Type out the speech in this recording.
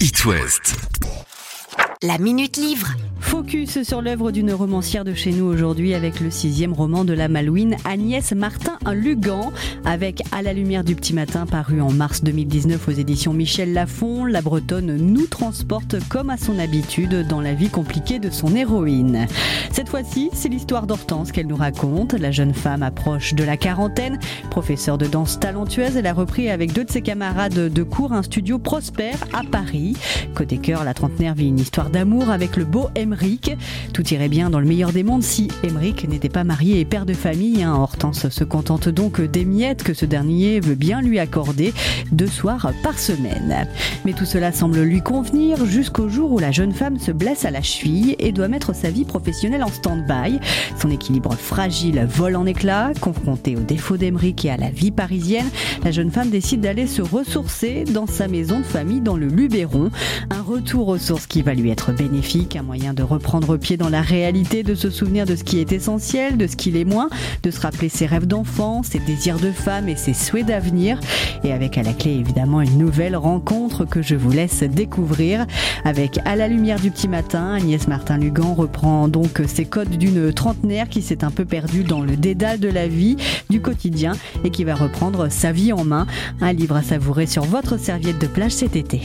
It West. La Minute Livre. Focus sur l'œuvre d'une romancière de chez nous aujourd'hui avec le sixième roman de la Malouine, Agnès Martin Lugan, avec À la lumière du petit matin, paru en mars 2019 aux éditions Michel Lafon. La Bretonne nous transporte comme à son habitude dans la vie compliquée de son héroïne. Cette fois-ci, c'est l'histoire d'Hortense qu'elle nous raconte. La jeune femme approche de la quarantaine. Professeure de danse talentueuse, elle a repris avec deux de ses camarades de cours un studio prospère à Paris. Côté cœur, la trentenaire vit une histoire d'amour avec le beau Emeric. Tout irait bien dans le meilleur des mondes si Emeric n'était pas marié et père de famille. Hein. Hortense se contente donc des miettes que ce dernier veut bien lui accorder deux soirs par semaine. Mais tout cela semble lui convenir jusqu'au jour où la jeune femme se blesse à la cheville et doit mettre sa vie professionnelle en stand-by. Son équilibre fragile vole en éclats. Confrontée aux défauts d'Emeric et à la vie parisienne, la jeune femme décide d'aller se ressourcer dans sa maison de famille dans le Luberon. Un retour aux sources qui va lui bénéfique, un moyen de reprendre pied dans la réalité, de se souvenir de ce qui est essentiel, de ce qui l'est moins, de se rappeler ses rêves d'enfant, ses désirs de femme et ses souhaits d'avenir. Et avec à la clé évidemment une nouvelle rencontre que je vous laisse découvrir. Avec À la lumière du petit matin, Agnès Martin-Lugan reprend donc ses codes d'une trentenaire qui s'est un peu perdue dans le dédale de la vie, du quotidien et qui va reprendre sa vie en main. Un livre à savourer sur votre serviette de plage cet été.